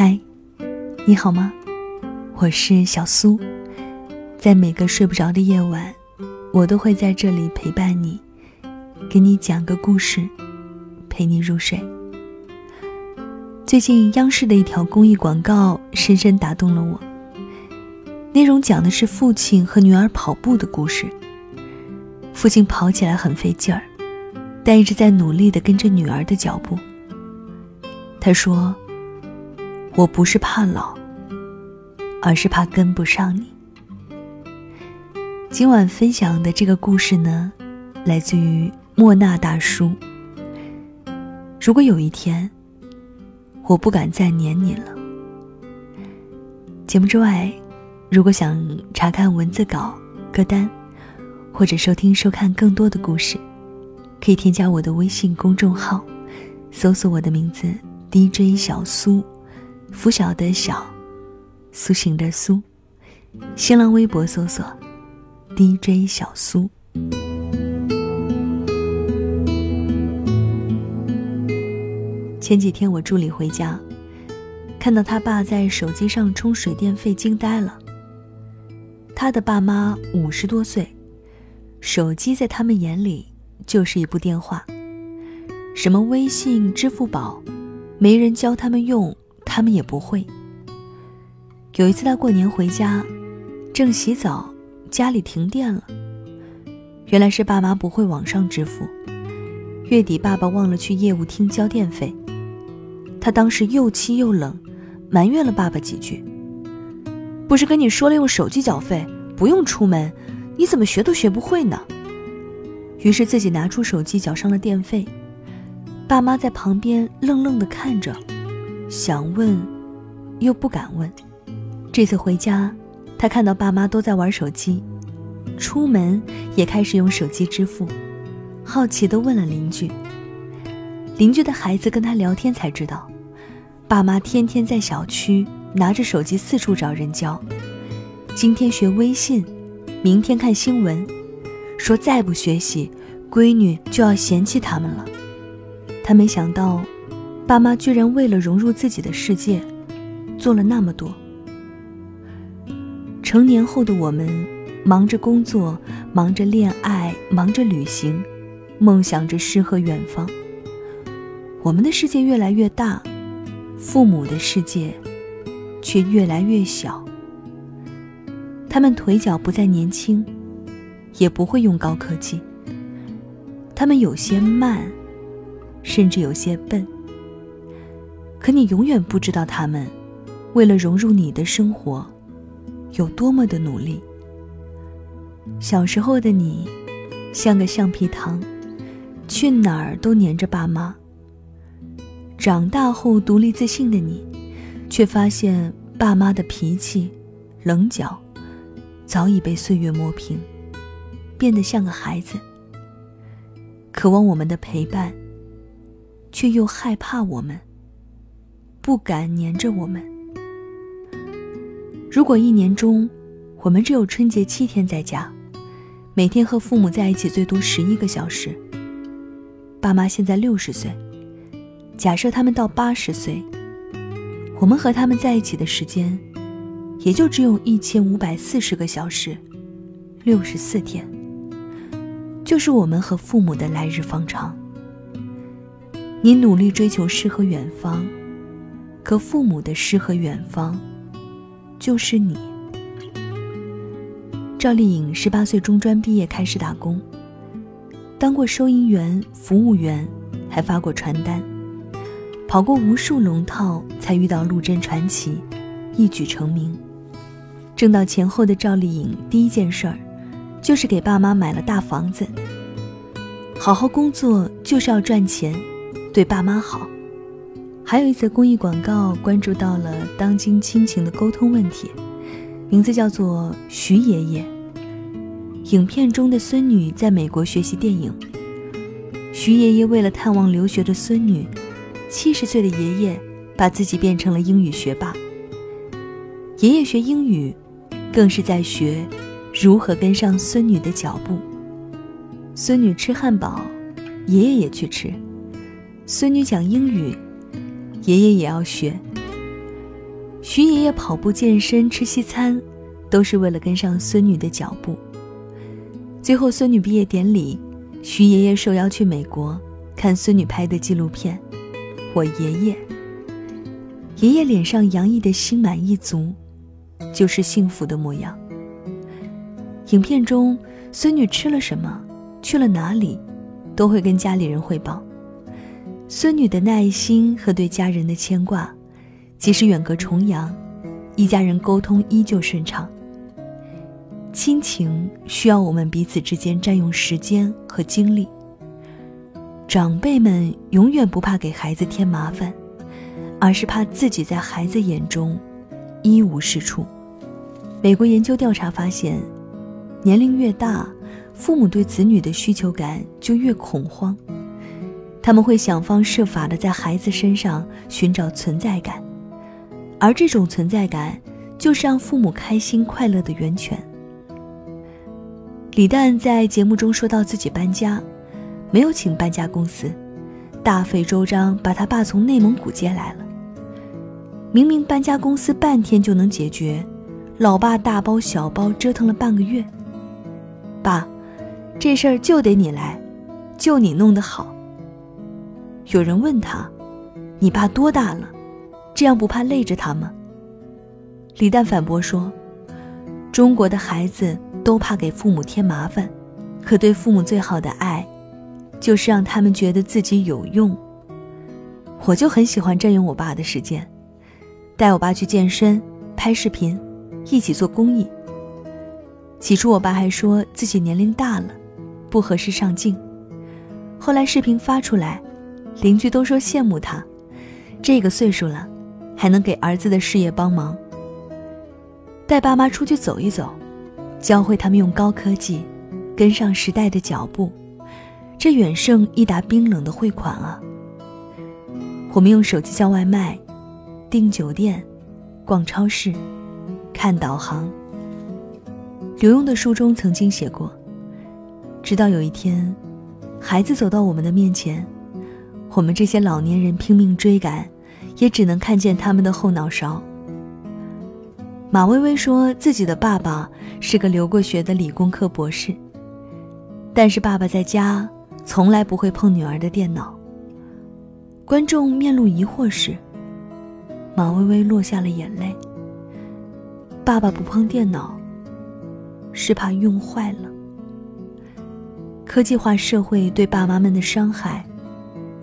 嗨，你好吗？我是小苏，在每个睡不着的夜晚，我都会在这里陪伴你，给你讲个故事，陪你入睡。最近央视的一条公益广告深深打动了我，内容讲的是父亲和女儿跑步的故事。父亲跑起来很费劲儿，但一直在努力的跟着女儿的脚步。他说。我不是怕老，而是怕跟不上你。今晚分享的这个故事呢，来自于莫那大叔。如果有一天，我不敢再黏你了。节目之外，如果想查看文字稿、歌单，或者收听、收看更多的故事，可以添加我的微信公众号，搜索我的名字 DJ 小苏。拂晓的晓，苏醒的苏。新浪微博搜索 DJ 小苏。前几天我助理回家，看到他爸在手机上充水电费，惊呆了。他的爸妈五十多岁，手机在他们眼里就是一部电话，什么微信、支付宝，没人教他们用。他们也不会。有一次他过年回家，正洗澡，家里停电了。原来是爸妈不会网上支付，月底爸爸忘了去业务厅交电费。他当时又气又冷，埋怨了爸爸几句。不是跟你说了用手机缴费，不用出门，你怎么学都学不会呢？于是自己拿出手机缴上了电费。爸妈在旁边愣愣的看着。想问，又不敢问。这次回家，他看到爸妈都在玩手机，出门也开始用手机支付，好奇地问了邻居。邻居的孩子跟他聊天才知道，爸妈天天在小区拿着手机四处找人教，今天学微信，明天看新闻，说再不学习，闺女就要嫌弃他们了。他没想到。爸妈居然为了融入自己的世界，做了那么多。成年后的我们，忙着工作，忙着恋爱，忙着旅行，梦想着诗和远方。我们的世界越来越大，父母的世界却越来越小。他们腿脚不再年轻，也不会用高科技。他们有些慢，甚至有些笨。可你永远不知道他们，为了融入你的生活，有多么的努力。小时候的你，像个橡皮糖，去哪儿都黏着爸妈。长大后独立自信的你，却发现爸妈的脾气、棱角，早已被岁月磨平，变得像个孩子。渴望我们的陪伴，却又害怕我们。不敢黏着我们。如果一年中，我们只有春节七天在家，每天和父母在一起最多十一个小时。爸妈现在六十岁，假设他们到八十岁，我们和他们在一起的时间，也就只有一千五百四十个小时，六十四天，就是我们和父母的来日方长。你努力追求诗和远方。可父母的诗和远方，就是你。赵丽颖十八岁中专毕业开始打工，当过收银员、服务员，还发过传单，跑过无数龙套，才遇到陆贞传奇，一举成名。挣到钱后的赵丽颖第一件事儿，就是给爸妈买了大房子。好好工作就是要赚钱，对爸妈好。还有一则公益广告，关注到了当今亲情的沟通问题，名字叫做徐爷爷。影片中的孙女在美国学习电影，徐爷爷为了探望留学的孙女，七十岁的爷爷把自己变成了英语学霸。爷爷学英语，更是在学如何跟上孙女的脚步。孙女吃汉堡，爷爷也去吃；孙女讲英语。爷爷也要学。徐爷爷跑步健身、吃西餐，都是为了跟上孙女的脚步。最后，孙女毕业典礼，徐爷爷受邀去美国看孙女拍的纪录片。我爷爷，爷爷脸上洋溢的心满意足，就是幸福的模样。影片中，孙女吃了什么，去了哪里，都会跟家里人汇报。孙女的耐心和对家人的牵挂。即使远隔重洋，一家人沟通依旧顺畅。亲情需要我们彼此之间占用时间和精力。长辈们永远不怕给孩子添麻烦，而是怕自己在孩子眼中一无是处。美国研究调查发现，年龄越大，父母对子女的需求感就越恐慌，他们会想方设法的在孩子身上寻找存在感。而这种存在感，就是让父母开心快乐的源泉。李诞在节目中说到自己搬家，没有请搬家公司，大费周章把他爸从内蒙古接来了。明明搬家公司半天就能解决，老爸大包小包折腾了半个月。爸，这事儿就得你来，就你弄得好。有人问他：“你爸多大了？”这样不怕累着他吗？李诞反驳说：“中国的孩子都怕给父母添麻烦，可对父母最好的爱，就是让他们觉得自己有用。我就很喜欢占用我爸的时间，带我爸去健身、拍视频，一起做公益。起初我爸还说自己年龄大了，不合适上镜，后来视频发出来，邻居都说羡慕他，这个岁数了。”还能给儿子的事业帮忙，带爸妈出去走一走，教会他们用高科技，跟上时代的脚步，这远胜一沓冰冷的汇款啊！我们用手机叫外卖，订酒店，逛超市，看导航。刘墉的书中曾经写过：直到有一天，孩子走到我们的面前，我们这些老年人拼命追赶。也只能看见他们的后脑勺。马薇薇说自己的爸爸是个留过学的理工科博士，但是爸爸在家从来不会碰女儿的电脑。观众面露疑惑时，马薇薇落下了眼泪。爸爸不碰电脑，是怕用坏了。科技化社会对爸妈们的伤害，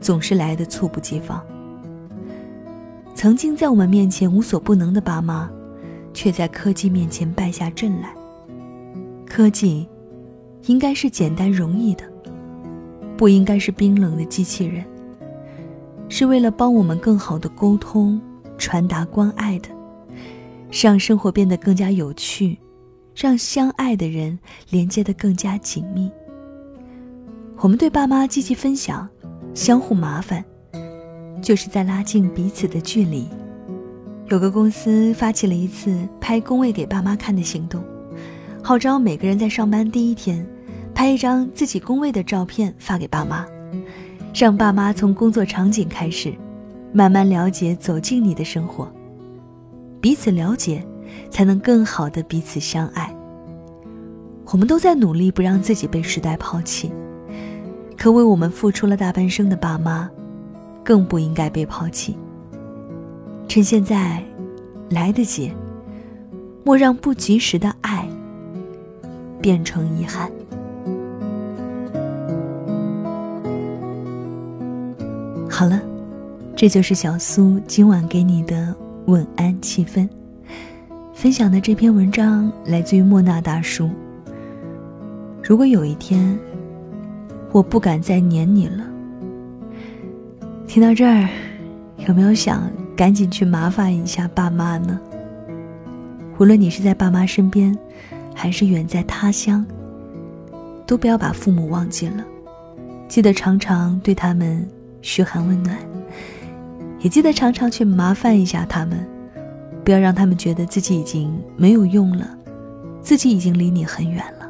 总是来得猝不及防。曾经在我们面前无所不能的爸妈，却在科技面前败下阵来。科技应该是简单容易的，不应该是冰冷的机器人。是为了帮我们更好的沟通、传达关爱的，让生活变得更加有趣，让相爱的人连接得更加紧密。我们对爸妈积极分享，相互麻烦。就是在拉近彼此的距离。有个公司发起了一次拍工位给爸妈看的行动，号召每个人在上班第一天拍一张自己工位的照片发给爸妈，让爸妈从工作场景开始，慢慢了解走进你的生活。彼此了解，才能更好的彼此相爱。我们都在努力不让自己被时代抛弃，可为我们付出了大半生的爸妈。更不应该被抛弃。趁现在来得及，莫让不及时的爱变成遗憾。好了，这就是小苏今晚给你的晚安气氛。分享的这篇文章来自于莫那大叔。如果有一天，我不敢再黏你了。听到这儿，有没有想赶紧去麻烦一下爸妈呢？无论你是在爸妈身边，还是远在他乡，都不要把父母忘记了。记得常常对他们嘘寒问暖，也记得常常去麻烦一下他们，不要让他们觉得自己已经没有用了，自己已经离你很远了。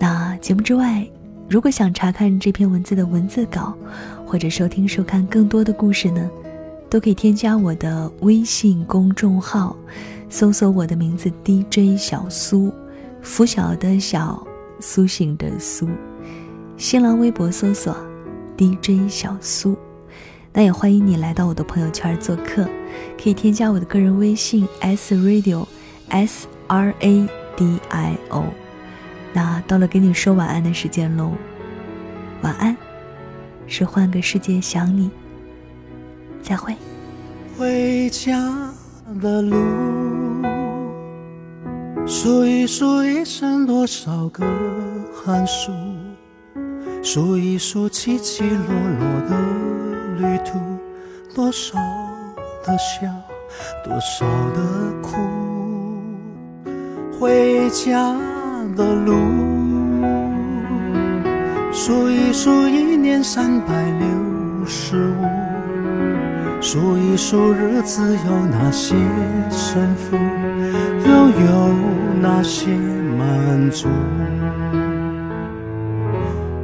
那节目之外，如果想查看这篇文字的文字稿，或者收听收看更多的故事呢，都可以添加我的微信公众号，搜索我的名字 DJ 小苏，拂晓的小，苏醒的苏。新浪微博搜索 DJ 小苏，那也欢迎你来到我的朋友圈做客，可以添加我的个人微信 S Radio S R A D I O。那到了给你说晚安的时间喽，晚安，是换个世界想你，再会。回家的路，数一数一生多少个寒暑，数一数起起落落的旅途，多少的笑，多少的苦，回家。的路，数一数一年三百六十五，数一数日子有哪些胜负，又有哪些满足？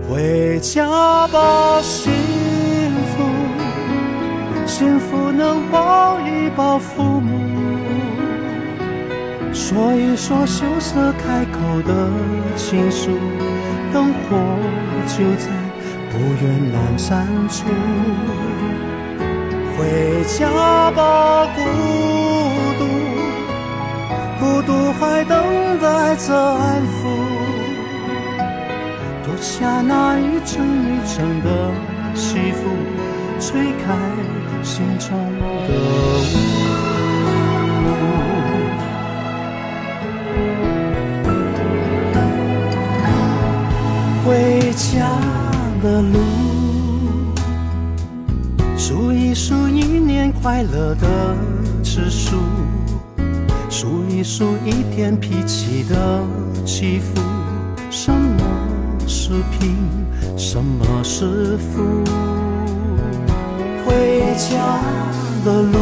回家吧，幸福，幸福能抱一抱父母。说一说羞涩开口的情书，灯火就在不远阑珊处。回家吧，孤独，孤独还等待着安抚。脱下那一层一层的西服，吹开心中的雾。的路，数一数一年快乐的次数，数一数一天脾气的起伏。什么是贫，什么是富？回家的路，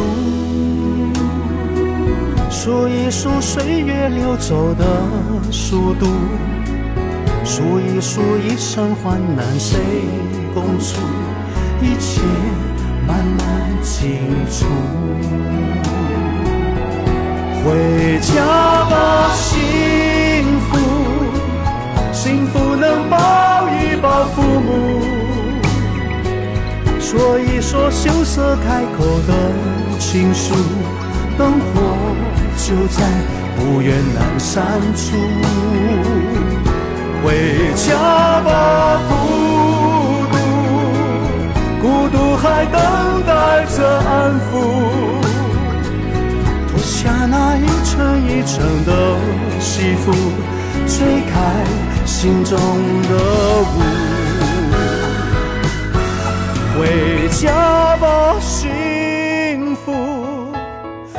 数一数岁月流走的速度。数一数一生患难谁共处，一切慢慢清楚。回家吧，幸福，幸福能抱一抱父母，说一说羞涩开口的情书，灯火就在不远阑珊处。回家吧，孤独，孤独还等待着安抚。脱下那一层一层的西服，吹开心中的雾。回家吧，幸福，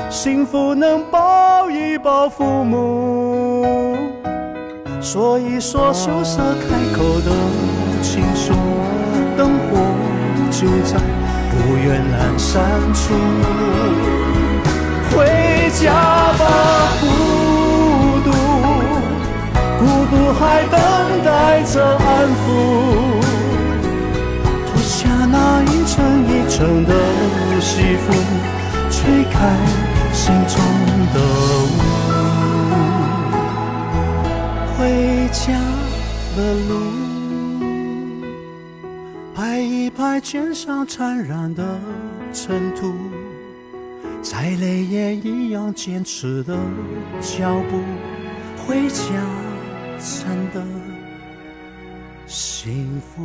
幸福能抱一抱父母。说一说羞涩开口的情书，灯火就在不远阑珊处。回家吧，孤独，孤独还等待着安抚。脱下那一层一层的西服，吹开心中回家的路，拍一拍肩上沾染的尘土，再累也一样坚持的脚步。回家真的幸福。